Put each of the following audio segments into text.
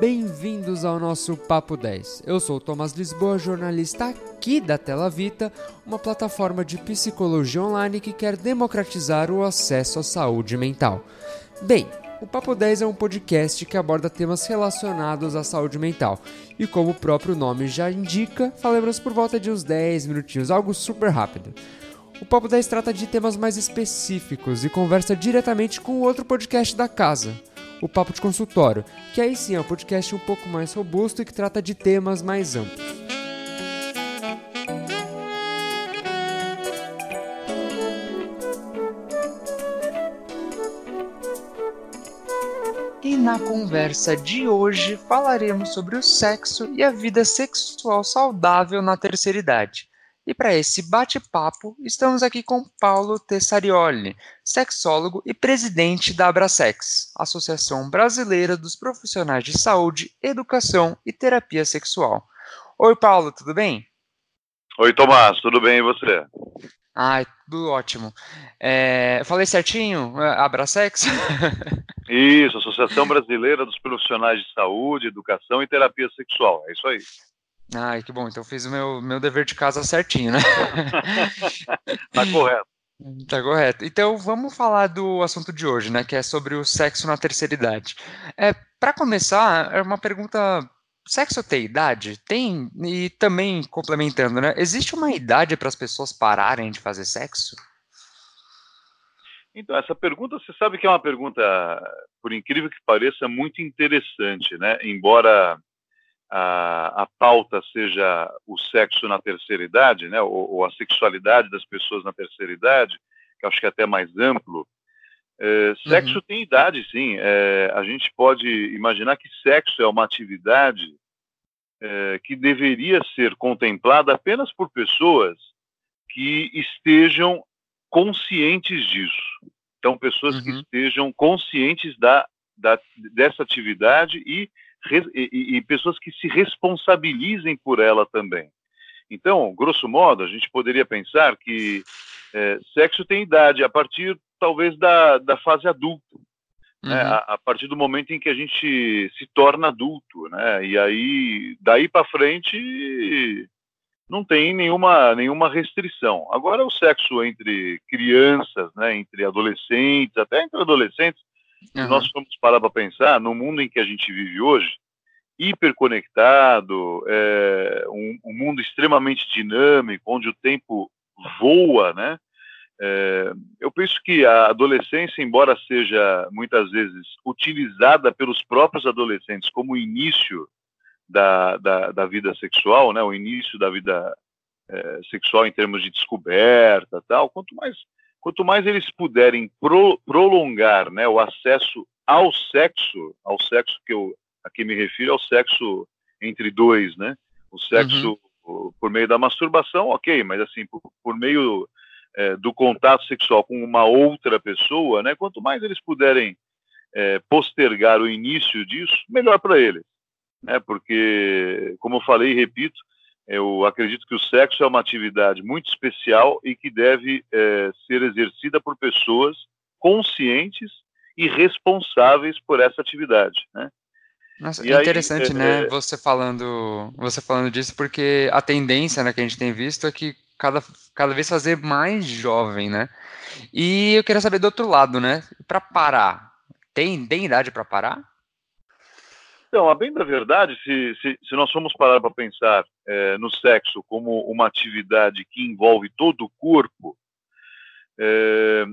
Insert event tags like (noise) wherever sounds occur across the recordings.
bem-vindos ao nosso Papo 10. Eu sou o Tomás Lisboa, jornalista aqui da Tela Vita, uma plataforma de psicologia online que quer democratizar o acesso à saúde mental. Bem, o Papo 10 é um podcast que aborda temas relacionados à saúde mental. E como o próprio nome já indica, falamos por volta de uns 10 minutinhos, algo super rápido. O Papo 10 trata de temas mais específicos e conversa diretamente com outro podcast da casa, o Papo de Consultório, que aí sim é um podcast um pouco mais robusto e que trata de temas mais amplos. E na conversa de hoje falaremos sobre o sexo e a vida sexual saudável na terceira idade. E para esse bate-papo, estamos aqui com Paulo Tessarioli, sexólogo e presidente da Abrasex, Associação Brasileira dos Profissionais de Saúde, Educação e Terapia Sexual. Oi, Paulo, tudo bem? Oi, Tomás, tudo bem e você? Ai, tudo ótimo. É, falei certinho? Abrasex? (laughs) Isso, Associação Brasileira dos Profissionais de Saúde, Educação e Terapia Sexual, é isso aí. Ai, que bom. Então fiz o meu, meu dever de casa certinho, né? (laughs) tá correto. Tá correto. Então vamos falar do assunto de hoje, né? Que é sobre o sexo na terceira idade. É, para começar, é uma pergunta. Sexo tem idade? Tem. E também complementando, né? Existe uma idade para as pessoas pararem de fazer sexo? Então, essa pergunta, você sabe que é uma pergunta, por incrível que pareça, muito interessante, né? Embora a, a pauta seja o sexo na terceira idade, né, ou, ou, a sexualidade das pessoas na terceira idade, que acho que é até mais amplo, é, sexo uhum. tem idade, sim. É, a gente pode imaginar que sexo é uma atividade é, que deveria ser contemplada apenas por pessoas que estejam conscientes disso. Então, pessoas uhum. que estejam conscientes da, da, dessa atividade e e, e pessoas que se responsabilizem por ela também. Então, grosso modo, a gente poderia pensar que é, sexo tem idade a partir, talvez, da, da fase adulta. Né? Uhum. Né? A, a, partir do momento em que a gente se torna adulto, né? E aí, daí para frente, não tem nenhuma, nenhuma restrição. Agora, o sexo entre crianças, né? Entre adolescentes, até entre adolescentes, Uhum. Se nós formos parar para pensar, no mundo em que a gente vive hoje, hiperconectado, é, um, um, mundo extremamente dinâmico, onde o tempo voa, né? É, eu penso que a adolescência, embora seja muitas vezes utilizada pelos próprios adolescentes como início da, da, da vida sexual, né, o início da vida é, sexual em termos de descoberta, tal, quanto mais quanto mais eles puderem pro, prolongar né, o acesso ao sexo, ao sexo que eu aqui me refiro, ao sexo entre dois, né? O sexo uhum. por meio da masturbação, ok, mas assim, por, por meio é, do contato sexual com uma outra pessoa, né? Quanto mais eles puderem é, postergar o início disso, melhor para eles, né? Porque, como eu falei e repito, eu acredito que o sexo é uma atividade muito especial e que deve é, ser exercida por pessoas conscientes e responsáveis por essa atividade, né? Nossa, e interessante, aí, é, né? É... Você falando, você falando disso, porque a tendência, né, que a gente tem visto é que cada, cada vez fazer mais jovem, né? E eu queria saber do outro lado, né? Para parar, tem, tem idade para parar? Então, a bem da verdade, se, se, se nós formos parar para pensar é, no sexo como uma atividade que envolve todo o corpo, é,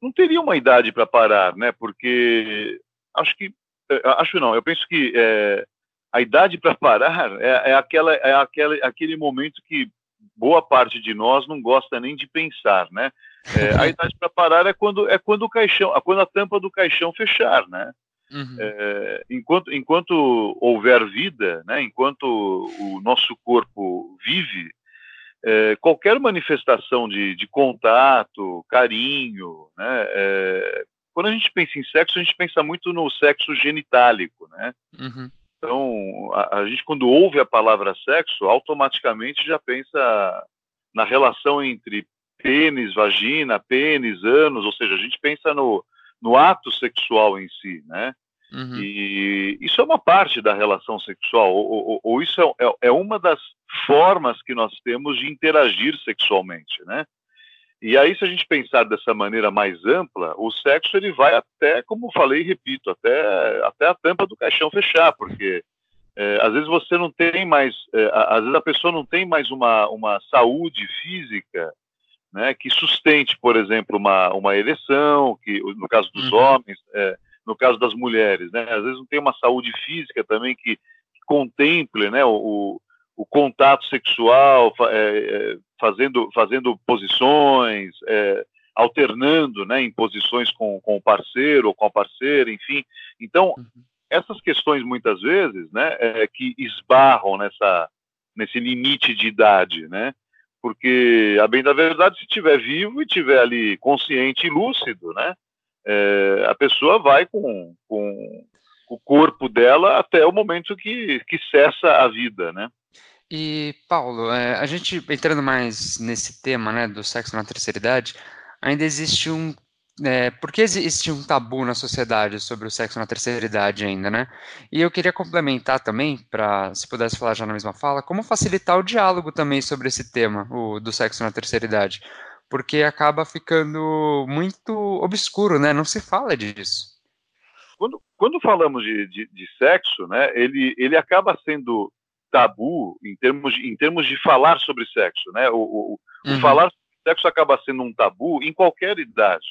não teria uma idade para parar, né? Porque acho que, é, acho não, eu penso que é, a idade para parar é, é, aquela, é aquela, aquele momento que boa parte de nós não gosta nem de pensar, né? É, a (laughs) idade para parar é quando é quando o caixão, quando a tampa do caixão fechar, né? Uhum. É, enquanto, enquanto houver vida, né, enquanto o nosso corpo vive, é, qualquer manifestação de, de, contato, carinho, né, é, quando a gente pensa em sexo, a gente pensa muito no sexo genitálico, né? Uhum. Então, a, a, gente quando ouve a palavra sexo, automaticamente já pensa na relação entre pênis, vagina, pênis, ânus, ou seja, a gente pensa no, no ato sexual em si, né? Uhum. E isso é uma parte da relação sexual, ou, ou, ou isso é, é, é, uma das formas que nós temos de interagir sexualmente, né? E aí, se a gente pensar dessa maneira mais ampla, o sexo ele vai até, como falei e repito, até, até a tampa do caixão fechar, porque é, às vezes você não tem mais, é, às vezes a pessoa não tem mais uma, uma saúde física né, que sustente, por exemplo, uma, uma ereção, que no caso dos uhum. homens, é, no caso das mulheres, né, às vezes não tem uma saúde física também que, que contemple né, o, o contato sexual, é, é, fazendo, fazendo posições, é, alternando né, em posições com, com o parceiro ou com a parceira, enfim. Então, uhum. essas questões muitas vezes né, é, que esbarram nessa, nesse limite de idade, né? Porque, a bem da verdade, se estiver vivo e estiver ali consciente e lúcido, né? É, a pessoa vai com, com o corpo dela até o momento que, que cessa a vida, né? E, Paulo, é, a gente entrando mais nesse tema, né, do sexo na terceira idade, ainda existe um é, por que existe um tabu na sociedade sobre o sexo na terceira idade ainda, né? E eu queria complementar também, para se pudesse falar já na mesma fala, como facilitar o diálogo também sobre esse tema, o do sexo na terceira idade, porque acaba ficando muito obscuro, né? Não se fala disso. Quando, quando falamos de, de, de sexo, né, ele, ele acaba sendo tabu em termos de, em termos de falar sobre sexo, né? O, o, uhum. o falar sobre sexo acaba sendo um tabu em qualquer idade.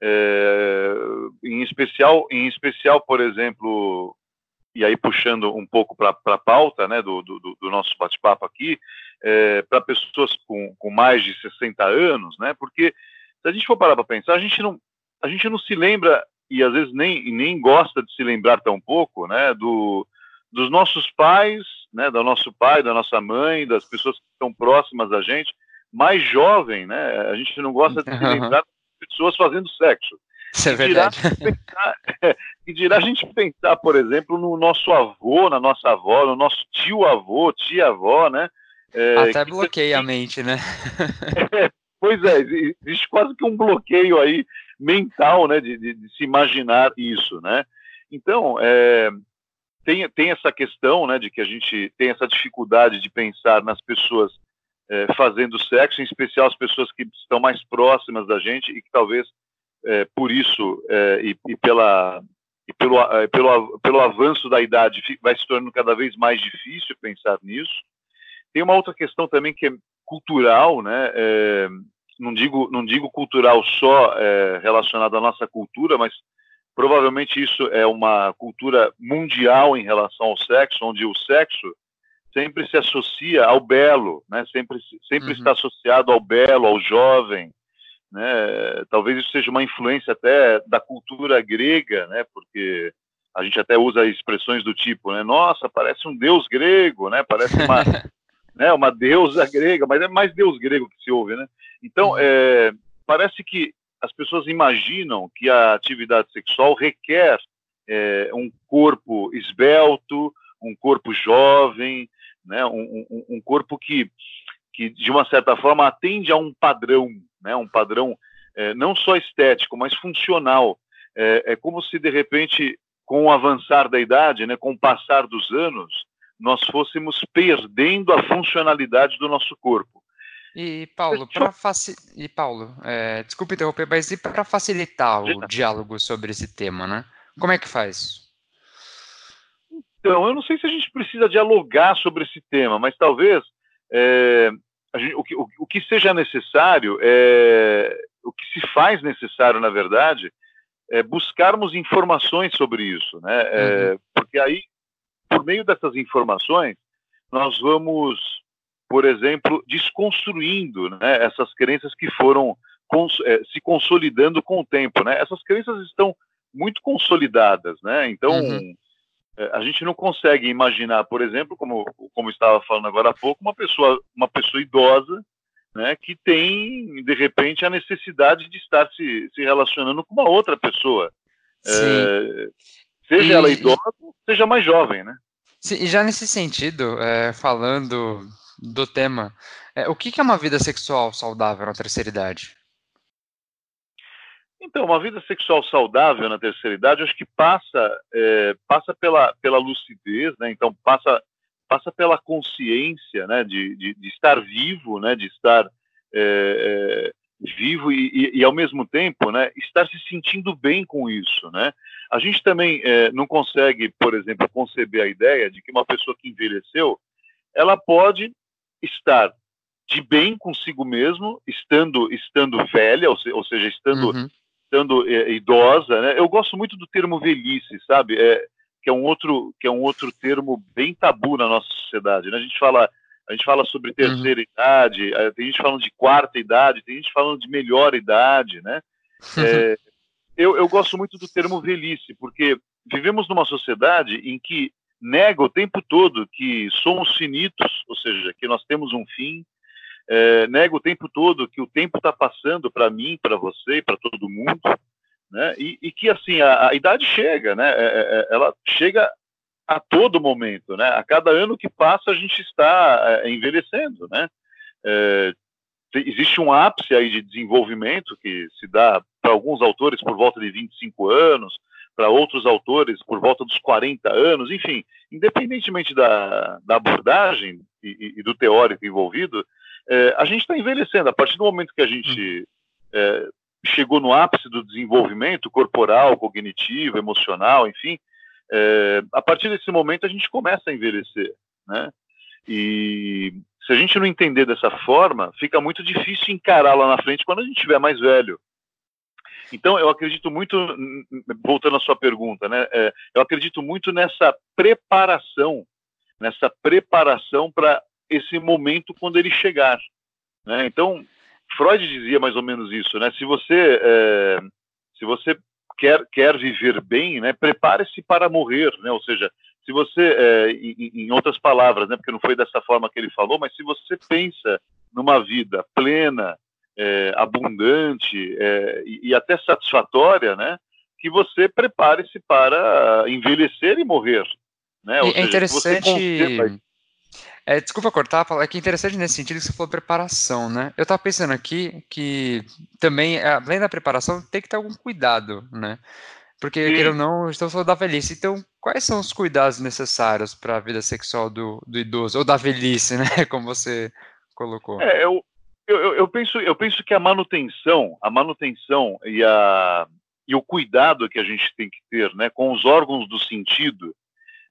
É, em especial, em especial, por exemplo, e aí puxando um pouco para a pauta né, do, do, do nosso bate-papo aqui, é, para pessoas com, com mais de 60 anos, né, porque se a gente for parar para pensar, a gente, não, a gente não se lembra, e às vezes nem, nem gosta de se lembrar tão pouco, né, do, dos nossos pais, né, do nosso pai, da nossa mãe, das pessoas que estão próximas da gente, mais jovem, né, a gente não gosta de se lembrar pessoas fazendo sexo. Isso é verdade. Pensar, (laughs) e dirá a gente pensar, por exemplo, no nosso avô, na nossa avó, no nosso tio-avô, tia-avó, né? É, Até bloqueia você... a mente, né? (laughs) É, pois é, existe quase que um bloqueio aí mental, né, de, de, de se imaginar isso, né? Então, é, tem, tem essa questão, né, de que a gente tem essa dificuldade de pensar nas pessoas é, fazendo sexo, em especial as pessoas que estão mais próximas da gente e que talvez é, por isso é, e, e, pela e pelo, pelo, pelo avanço da idade vai se tornando cada vez mais difícil pensar nisso. Tem uma outra questão também que é cultural, né? É, não digo não digo cultural só é, relacionada à nossa cultura, mas provavelmente isso é uma cultura mundial em relação ao sexo, onde o sexo sempre se associa ao belo, né? Sempre, sempre uhum. está associado ao belo, ao jovem, né? Talvez isso seja uma influência até da cultura grega, né? Porque a gente até usa expressões do tipo, né? Nossa, parece um deus grego, né? Parece uma, (laughs) né? Uma deusa grega, mas é mais deus grego que se ouve, né? Então, é, parece que as pessoas imaginam que a atividade sexual requer é, um corpo esbelto, um corpo jovem, né? um, um, um corpo que, que, de uma certa forma, atende a um padrão, né? um padrão é, não só estético, mas funcional. É, é, como se, de repente, com o avançar da idade, né, com o passar dos anos, nós fôssemos perdendo a funcionalidade do nosso corpo. E Paulo, para faci... e Paulo, é, desculpe interromper, mas e para facilitar o diálogo sobre esse tema, né? Como é que faz? Então, eu não sei se a gente precisa dialogar sobre esse tema, mas talvez é, gente, o, que, o, o, que, seja necessário, é, o que se faz necessário, na verdade, é buscarmos informações sobre isso, né? É, uhum. Porque aí, por meio dessas informações, nós vamos, por exemplo, desconstruindo né, essas crenças que foram cons, é, se consolidando com o tempo, né? Essas crenças estão muito consolidadas, né? Então uhum a gente não consegue imaginar, por exemplo, como, como estava falando agora há pouco, uma pessoa, uma pessoa idosa né, que tem, de repente, a necessidade de estar se, se relacionando com uma outra pessoa. É, seja e, ela idosa, seja mais jovem, né? Sim, e já nesse sentido, é, falando do tema, é, o que, que é uma vida sexual saudável na terceira idade? Então, uma vida sexual saudável na terceira idade, acho que passa é, passa pela, pela lucidez, né? Então passa passa pela consciência, né? De, de, de estar vivo, né? De estar é, é, vivo e, e, e, ao mesmo tempo, né? Estar se sentindo bem com isso, né? A gente também é, não consegue, por exemplo, conceber a ideia de que uma pessoa que envelheceu, ela pode estar de bem consigo mesmo, estando estando velha, ou, se, ou seja, estando uhum estando é, idosa, né? Eu gosto muito do termo velhice, sabe? É, que é um outro que é um outro termo bem tabu na nossa sociedade. Né? A gente fala a gente fala sobre terceira uhum. idade, é, tem gente falando de quarta idade, tem gente falando de melhor idade, né? É, eu, eu gosto muito do termo velhice, porque vivemos numa sociedade em que nega o tempo todo que somos finitos, ou seja, que nós temos um fim, é, o tempo todo que o tempo está passando para mim, para você e para todo mundo, né? E, e que assim a, a, idade chega, né? É, é, é, ela chega a todo momento, né? A cada ano que passa a gente está é, envelhecendo, né? É, existe um ápice aí de desenvolvimento que se dá para alguns autores por volta de 25 anos, para outros autores por volta dos 40 anos, enfim, independentemente da, da abordagem e, e, do teórico envolvido, é, a gente está envelhecendo. A partir do momento que a gente é, chegou no ápice do desenvolvimento corporal, cognitivo, emocional, enfim, é, a partir desse momento a gente começa a envelhecer, né? E se a gente não entender dessa forma, fica muito difícil encarar lá na frente quando a gente estiver mais velho. Então, eu acredito muito, voltando à sua pergunta, né? É, eu acredito muito nessa preparação, nessa preparação para esse momento quando ele chegar. Né? Então, Freud dizia mais ou menos isso, né? Se você, é, se você quer, quer viver bem, né, prepare-se para morrer, né? Ou seja, se você, é, em, em, outras palavras, né, porque não foi dessa forma que ele falou, mas se você pensa numa vida plena, é, abundante é, e, e, até satisfatória, né, que você prepare-se para envelhecer e morrer. Né? Ou é seja, interessante. É, desculpa cortar, é que é interessante nesse sentido que você falou preparação, né? Eu estava pensando aqui que também, além da preparação, tem que ter algum cuidado, né? Porque, queira ou não, estamos falando da velhice. Então, quais são os cuidados necessários para a vida sexual do, do, idoso, ou da velhice, (laughs) né? Como você colocou. É, eu, eu, eu, penso, eu penso que a manutenção, a manutenção e, a, e o cuidado que a gente tem que ter né, com os órgãos do sentido,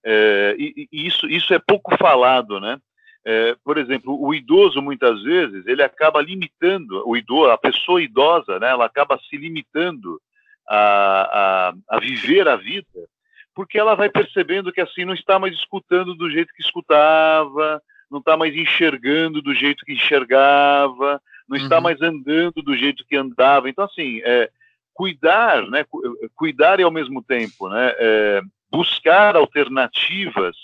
é, e, e, isso, isso é pouco falado, né? É, por exemplo, o idoso muitas vezes ele acaba limitando o idoso, a pessoa idosa, né? Ela acaba se limitando a, a, a viver a vida, porque ela vai percebendo que assim não está mais escutando do jeito que escutava, não está mais enxergando do jeito que enxergava, não está uhum. mais andando do jeito que andava. Então, assim, é, cuidar, né, cuidar e ao mesmo tempo, né, é, buscar alternativas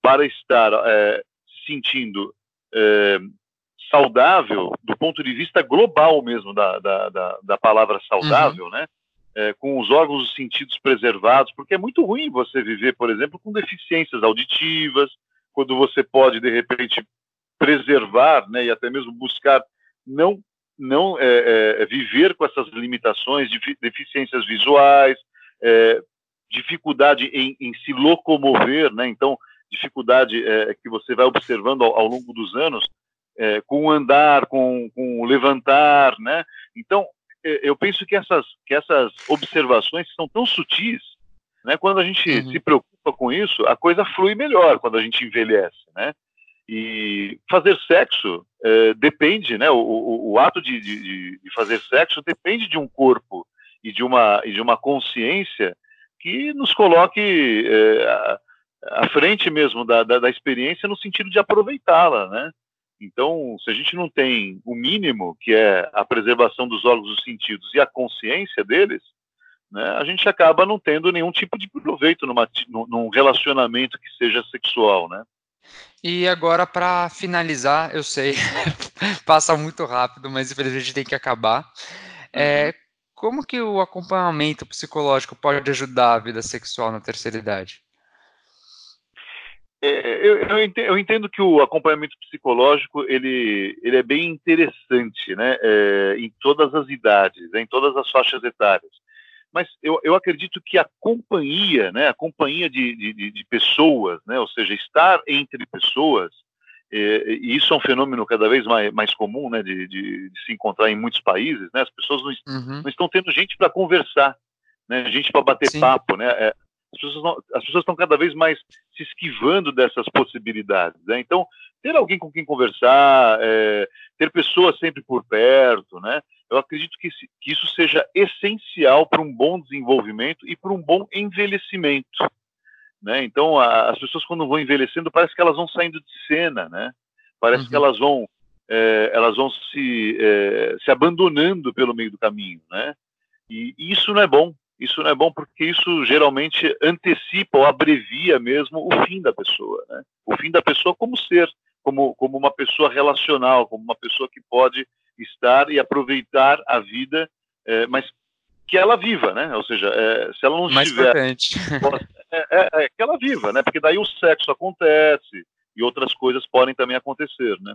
para estar é, sentindo é, saudável do ponto de vista global mesmo da, da, da, da palavra saudável, uhum. né? É, com os órgãos dos sentidos preservados, porque é muito ruim você viver, por exemplo, com deficiências auditivas, quando você pode, de repente, preservar né, e até mesmo buscar não, não é, é, viver com essas limitações, de deficiências visuais, é, dificuldade em, em, se locomover, né? Então, dificuldade é, que você vai observando ao, ao longo dos anos é, com o andar, com, com o levantar, né? Então, é, eu penso que essas, que essas observações são tão sutis, né? Quando a gente uhum. se preocupa com isso, a coisa flui melhor quando a gente envelhece, né? E fazer sexo é, depende, né? O, o, o ato de, de, de, fazer sexo depende de um corpo e de uma, e de uma consciência que nos coloque é, à frente mesmo da, da, da, experiência no sentido de aproveitá-la, né? Então, se a gente não tem o mínimo, que é a preservação dos órgãos dos sentidos e a consciência deles, né, a gente acaba não tendo nenhum tipo de proveito numa, num relacionamento que seja sexual, né? E agora, para finalizar, eu sei, (laughs) passa muito rápido, mas infelizmente tem que acabar. É, uhum. como que o acompanhamento psicológico pode ajudar a vida sexual na terceira idade? É, eu, eu, entendo, eu, entendo, que o acompanhamento psicológico ele, ele é bem interessante, né? É, em todas as idades, né? em todas as faixas etárias. Mas eu, eu acredito que a companhia, né? A companhia de, de, de pessoas, né? Ou seja, estar entre pessoas, é, e isso é um fenômeno cada vez mais, mais comum, né? De, de, de se encontrar em muitos países, né? As pessoas não, uhum. não estão tendo gente para conversar, né? Gente para bater Sim. papo, né? As pessoas, não, as pessoas estão cada vez mais se esquivando dessas possibilidades. Né? Então, ter alguém com quem conversar, é, ter pessoas sempre por perto, né? eu acredito que, que isso seja essencial para um bom desenvolvimento e para um bom envelhecimento. Né? Então, a, as pessoas, quando vão envelhecendo, parece que elas vão saindo de cena, né? parece uhum. que elas vão, é, elas vão se, é, se abandonando pelo meio do caminho. Né? E, e isso não é bom. Isso não é bom porque isso geralmente antecipa ou abrevia mesmo o fim da pessoa, né? O fim da pessoa como ser, como, como uma pessoa relacional, como uma pessoa que pode estar e aproveitar a vida, é, mas que ela viva, né? Ou seja, é, se ela não Mais estiver, é, é, é, que ela viva, né? Porque daí o sexo acontece e outras coisas podem também acontecer, né?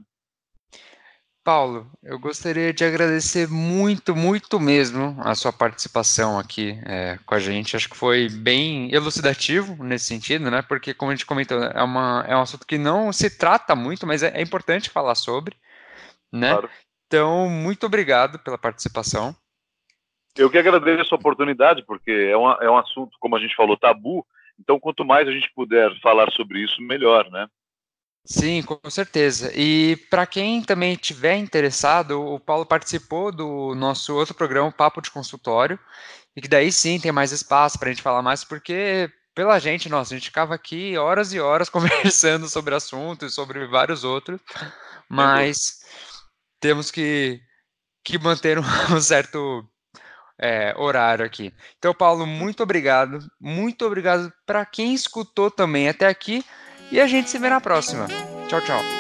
Paulo, eu gostaria de agradecer muito, muito mesmo a sua participação aqui é, com a gente. Acho que foi bem elucidativo nesse sentido, né? Porque, como a gente comentou, é, uma, é um assunto que não se trata muito, mas é, é importante falar sobre, né? Claro. Então, muito obrigado pela participação. Eu que agradeço a oportunidade, porque é, uma, é um assunto, como a gente falou, tabu. Então, quanto mais a gente puder falar sobre isso, melhor, né? Sim, com certeza. E para quem também tiver interessado, o Paulo participou do nosso outro programa, Papo de Consultório, e que daí sim tem mais espaço para a gente falar mais, porque pela gente, nossa, a gente ficava aqui horas e horas (laughs) conversando sobre assuntos, sobre vários outros, mas temos que, que manter (laughs) um certo é, horário aqui. Então, Paulo, muito obrigado. Muito obrigado para quem escutou também até aqui. E a gente se vê na próxima. Tchau, tchau.